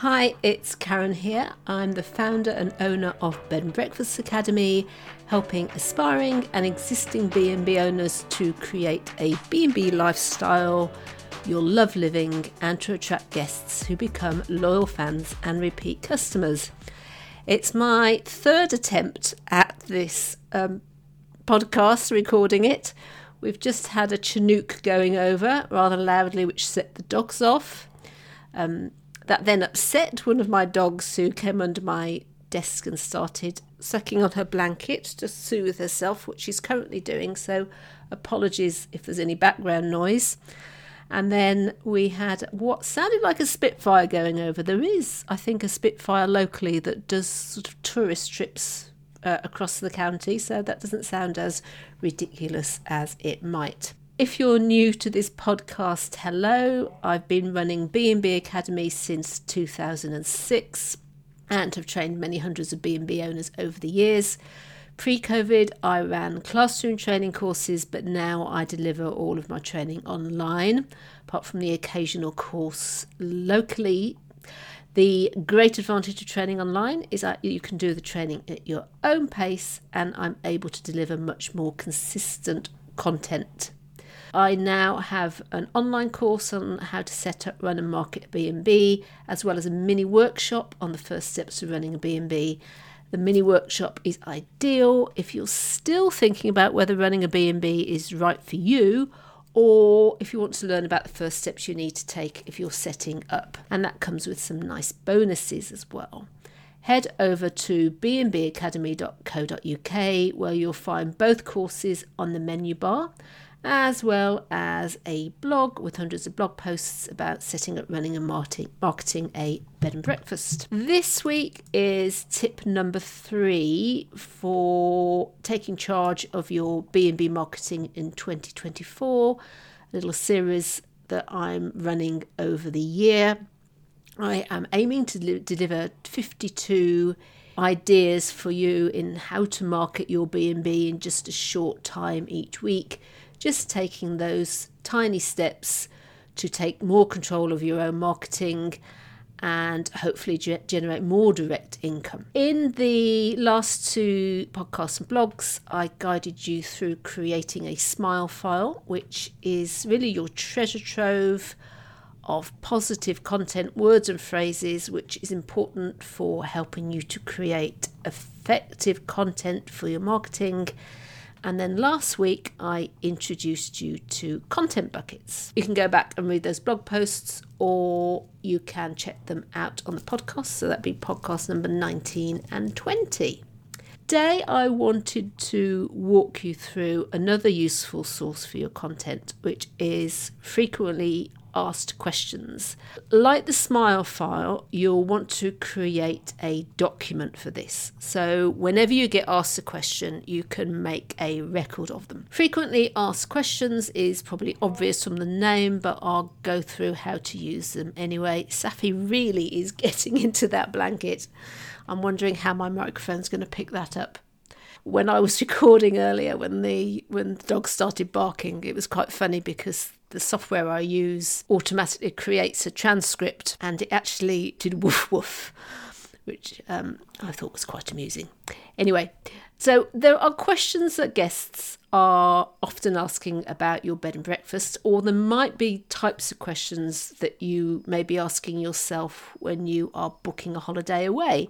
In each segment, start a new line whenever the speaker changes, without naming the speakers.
Hi, it's Karen here. I'm the founder and owner of Bed and Breakfast Academy, helping aspiring and existing B&B owners to create a B&B lifestyle you'll love living and to attract guests who become loyal fans and repeat customers. It's my third attempt at this um, podcast, recording it. We've just had a Chinook going over rather loudly, which set the dogs off. Um, that then upset one of my dogs who came under my desk and started sucking on her blanket to soothe herself, which she's currently doing. So, apologies if there's any background noise. And then we had what sounded like a Spitfire going over. There is, I think, a Spitfire locally that does sort of tourist trips uh, across the county, so that doesn't sound as ridiculous as it might. If you're new to this podcast, hello. I've been running B&B Academy since 2006 and have trained many hundreds of B&B owners over the years. Pre-COVID, I ran classroom training courses, but now I deliver all of my training online, apart from the occasional course locally. The great advantage of training online is that you can do the training at your own pace, and I'm able to deliver much more consistent content I now have an online course on how to set up, run and market a B&B, as well as a mini workshop on the first steps of running a B&B. The mini workshop is ideal if you're still thinking about whether running a B&B is right for you or if you want to learn about the first steps you need to take if you're setting up. And that comes with some nice bonuses as well. Head over to bnbacademy.co.uk where you'll find both courses on the menu bar as well as a blog with hundreds of blog posts about setting up, running, and marketing a bed and breakfast. This week is tip number three for taking charge of your B&B marketing in 2024, a little series that I'm running over the year. I am aiming to deliver 52 ideas for you in how to market your B&B in just a short time each week just taking those tiny steps to take more control of your own marketing and hopefully ge- generate more direct income. In the last two podcasts and blogs, I guided you through creating a smile file, which is really your treasure trove of positive content, words, and phrases, which is important for helping you to create effective content for your marketing and then last week, I introduced you to content buckets. You can go back and read those blog posts, or you can check them out on the podcast. So that'd be podcast number 19 and 20. Today, I wanted to walk you through another useful source for your content, which is frequently asked questions. Like the Smile file, you'll want to create a document for this. So, whenever you get asked a question, you can make a record of them. Frequently asked questions is probably obvious from the name, but I'll go through how to use them anyway. Safi really is getting into that blanket. I'm wondering how my microphone's going to pick that up when I was recording earlier, when the when the dog started barking, it was quite funny because the software I use automatically creates a transcript, and it actually did woof woof, which um, I thought was quite amusing. Anyway, so there are questions that guests are often asking about your bed and breakfast, or there might be types of questions that you may be asking yourself when you are booking a holiday away.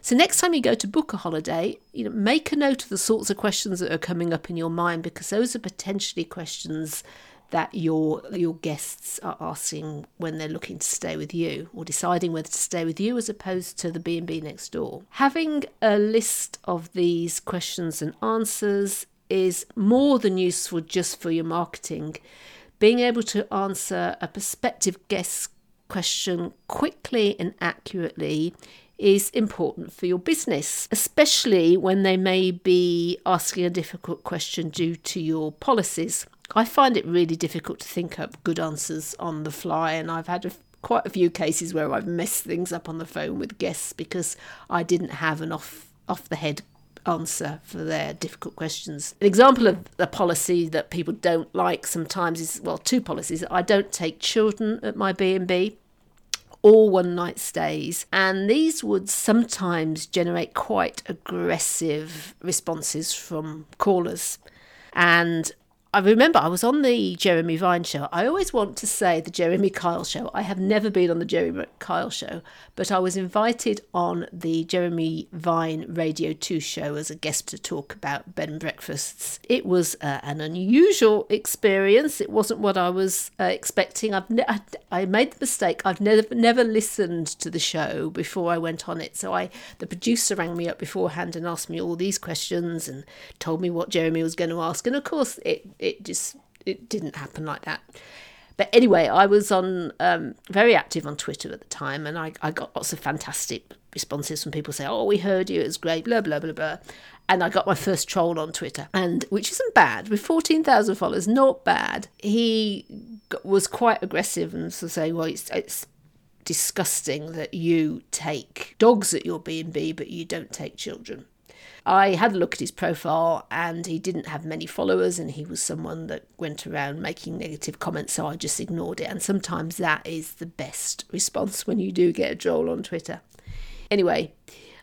So next time you go to book a holiday, you know, make a note of the sorts of questions that are coming up in your mind because those are potentially questions that your your guests are asking when they're looking to stay with you or deciding whether to stay with you as opposed to the B&B next door. Having a list of these questions and answers is more than useful just for your marketing. Being able to answer a prospective guest question quickly and accurately is important for your business, especially when they may be asking a difficult question due to your policies. I find it really difficult to think up good answers on the fly, and I've had a, quite a few cases where I've messed things up on the phone with guests because I didn't have an off off the head answer for their difficult questions. An example of a policy that people don't like sometimes is well, two policies. I don't take children at my B and B or one night stays, and these would sometimes generate quite aggressive responses from callers. And I remember I was on the Jeremy Vine show. I always want to say the Jeremy Kyle show. I have never been on the Jeremy Kyle show, but I was invited on the Jeremy Vine Radio 2 show as a guest to talk about bed and breakfasts. It was uh, an unusual experience. It wasn't what I was uh, expecting. I've ne- I, I made the mistake. I've never never listened to the show before I went on it. So I the producer rang me up beforehand and asked me all these questions and told me what Jeremy was going to ask. And of course, it it just it didn't happen like that. But anyway, I was on um, very active on Twitter at the time, and I, I got lots of fantastic responses from people saying, "Oh, we heard you, it was great," blah blah blah blah. And I got my first troll on Twitter, and which isn't bad with fourteen thousand followers, not bad. He was quite aggressive and so saying, "Well, it's, it's disgusting that you take dogs at your B and B, but you don't take children." I had a look at his profile and he didn't have many followers and he was someone that went around making negative comments, so I just ignored it. And sometimes that is the best response when you do get a troll on Twitter. Anyway,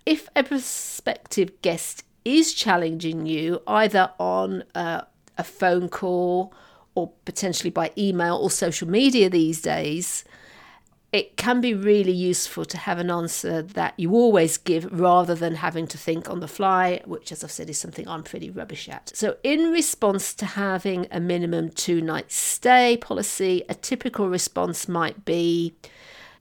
if a prospective guest is challenging you either on uh, a phone call or potentially by email or social media these days, it can be really useful to have an answer that you always give rather than having to think on the fly, which, as I've said, is something I'm pretty rubbish at. So, in response to having a minimum two night stay policy, a typical response might be,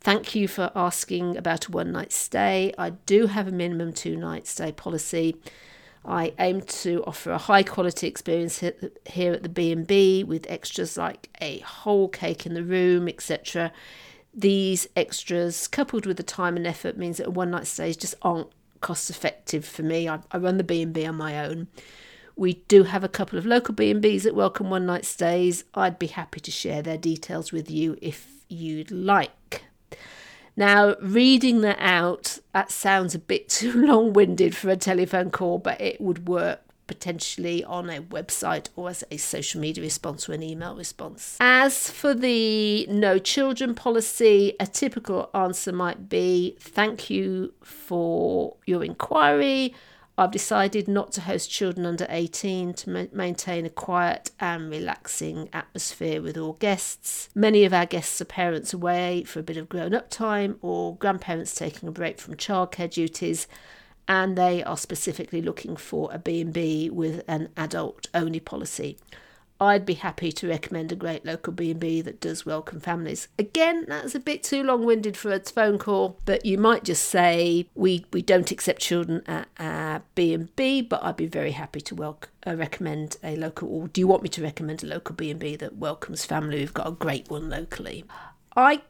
Thank you for asking about a one night stay. I do have a minimum two night stay policy. I aim to offer a high quality experience here at the B&B with extras like a whole cake in the room, etc these extras, coupled with the time and effort, means that one night stays just aren't cost effective for me. I, I run the B and B on my own. We do have a couple of local B&Bs that welcome one night stays. I'd be happy to share their details with you if you'd like. Now, reading that out, that sounds a bit too long winded for a telephone call, but it would work potentially on a website or as a social media response or an email response. As for the no children policy, a typical answer might be thank you for your inquiry. I've decided not to host children under 18 to ma- maintain a quiet and relaxing atmosphere with all guests. Many of our guests are parents away for a bit of grown up time or grandparents taking a break from childcare duties and they are specifically looking for a B&B with an adult only policy. I'd be happy to recommend a great local B&B that does welcome families. Again, that's a bit too long-winded for a phone call, but you might just say we we don't accept children at our B&B, but I'd be very happy to welcome uh, recommend a local or do you want me to recommend a local B&B that welcomes family? We've got a great one locally. I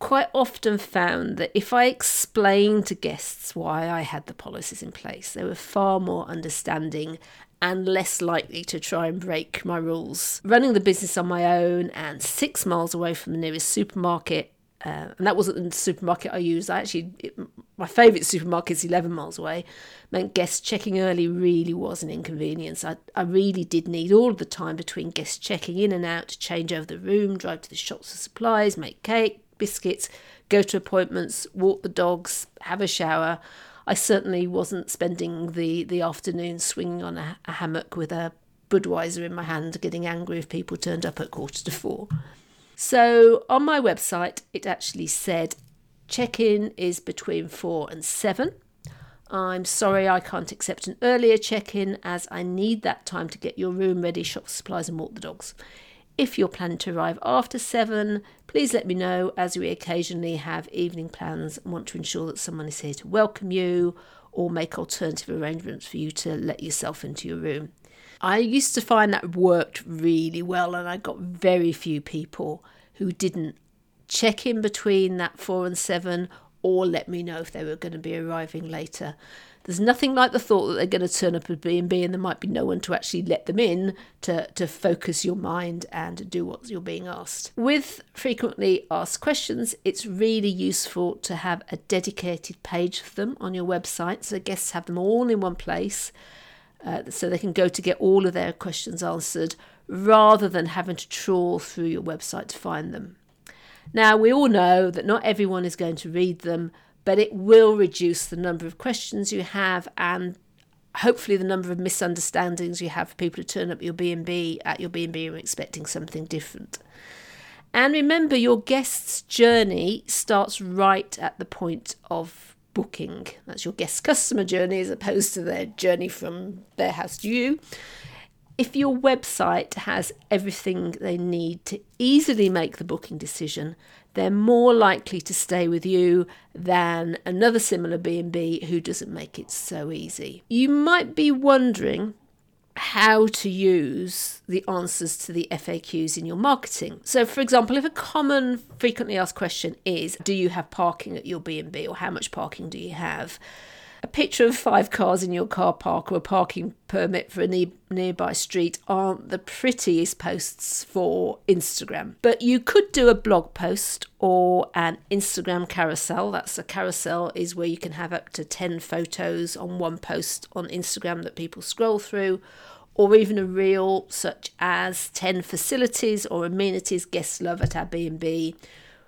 quite often found that if I explained to guests why I had the policies in place, they were far more understanding and less likely to try and break my rules. Running the business on my own and six miles away from the nearest supermarket, uh, and that wasn't the supermarket I used. I actually, it, my favourite supermarket is 11 miles away, meant guests checking early really was an inconvenience. I, I really did need all the time between guests checking in and out to change over the room, drive to the shops for supplies, make cake, biscuits, go to appointments, walk the dogs, have a shower. I certainly wasn't spending the, the afternoon swinging on a, a hammock with a Budweiser in my hand, getting angry if people turned up at quarter to four. So on my website, it actually said check in is between four and seven. I'm sorry I can't accept an earlier check in as I need that time to get your room ready, shop supplies, and walk the dogs. If you're planning to arrive after seven, please let me know as we occasionally have evening plans and want to ensure that someone is here to welcome you or make alternative arrangements for you to let yourself into your room. I used to find that worked really well, and I got very few people who didn't check in between that four and seven or let me know if they were going to be arriving later. There's nothing like the thought that they're going to turn up at B&B and there might be no one to actually let them in to, to focus your mind and do what you're being asked. With frequently asked questions, it's really useful to have a dedicated page for them on your website so guests have them all in one place uh, so they can go to get all of their questions answered rather than having to trawl through your website to find them. Now, we all know that not everyone is going to read them, but it will reduce the number of questions you have and hopefully the number of misunderstandings you have for people to turn up your B&B at your B&B and expecting something different. And remember your guest's journey starts right at the point of booking. That's your guest customer journey as opposed to their journey from their house to you. If your website has everything they need to easily make the booking decision, they're more likely to stay with you than another similar B&B who doesn't make it so easy. You might be wondering how to use the answers to the FAQs in your marketing. So for example, if a common frequently asked question is do you have parking at your B&B or how much parking do you have? A picture of five cars in your car park or a parking permit for a ne- nearby street aren't the prettiest posts for Instagram. But you could do a blog post or an Instagram carousel. That's a carousel is where you can have up to 10 photos on one post on Instagram that people scroll through or even a reel such as 10 facilities or amenities guests love at our The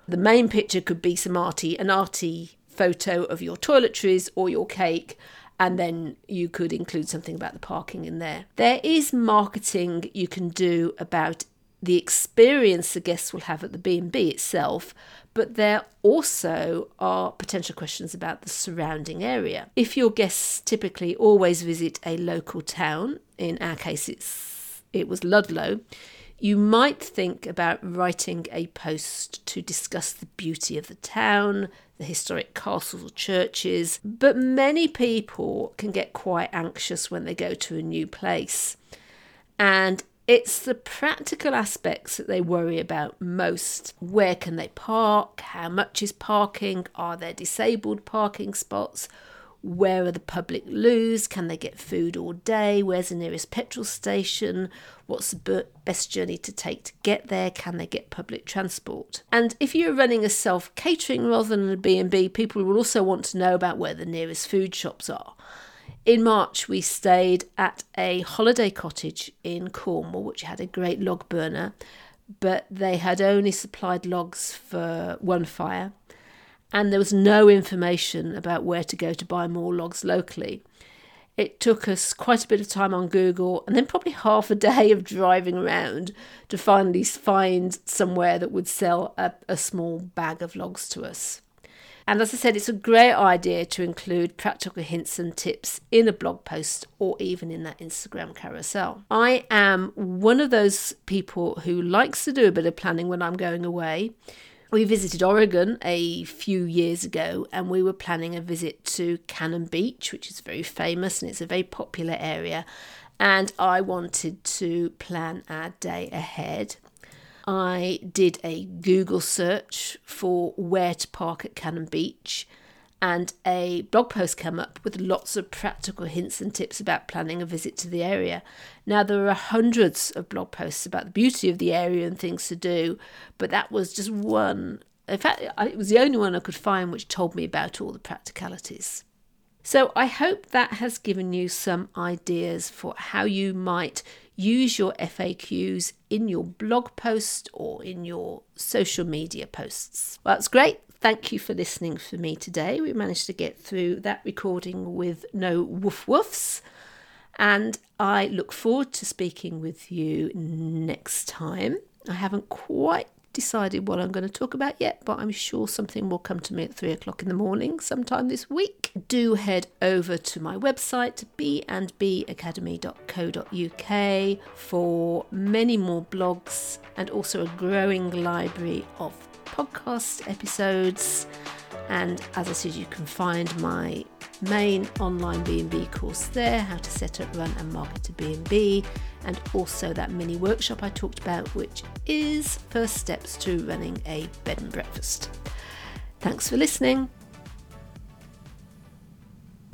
main picture could be some arty, an arty photo of your toiletries or your cake and then you could include something about the parking in there. There is marketing you can do about the experience the guests will have at the B&B itself, but there also are potential questions about the surrounding area. If your guests typically always visit a local town, in our case it's it was Ludlow, you might think about writing a post to discuss the beauty of the town, the historic castles or churches, but many people can get quite anxious when they go to a new place. And it's the practical aspects that they worry about most. Where can they park? How much is parking? Are there disabled parking spots? Where are the public loos? Can they get food all day? Where's the nearest petrol station? What's the best journey to take to get there? Can they get public transport? And if you're running a self-catering rather than a B&B, people will also want to know about where the nearest food shops are. In March, we stayed at a holiday cottage in Cornwall, which had a great log burner, but they had only supplied logs for one fire and there was no information about where to go to buy more logs locally. It took us quite a bit of time on Google and then probably half a day of driving around to finally find somewhere that would sell a, a small bag of logs to us. And as I said, it's a great idea to include practical hints and tips in a blog post or even in that Instagram carousel. I am one of those people who likes to do a bit of planning when I'm going away we visited Oregon a few years ago and we were planning a visit to Cannon Beach, which is very famous and it's a very popular area. And I wanted to plan our day ahead. I did a Google search for where to park at Cannon Beach and a blog post came up with lots of practical hints and tips about planning a visit to the area. Now, there are hundreds of blog posts about the beauty of the area and things to do, but that was just one. In fact, it was the only one I could find which told me about all the practicalities. So, I hope that has given you some ideas for how you might use your FAQs in your blog post or in your social media posts. Well, that's great. Thank you for listening for me today. We managed to get through that recording with no woof woofs. And I look forward to speaking with you next time. I haven't quite decided what I'm going to talk about yet, but I'm sure something will come to me at three o'clock in the morning sometime this week. Do head over to my website, b&bacademy.co.uk, for many more blogs and also a growing library of podcast episodes. And as I said, you can find my main online B&B course there, how to set up, run and market a B&B, and also that mini workshop I talked about, which is first steps to running a bed and breakfast. Thanks for listening.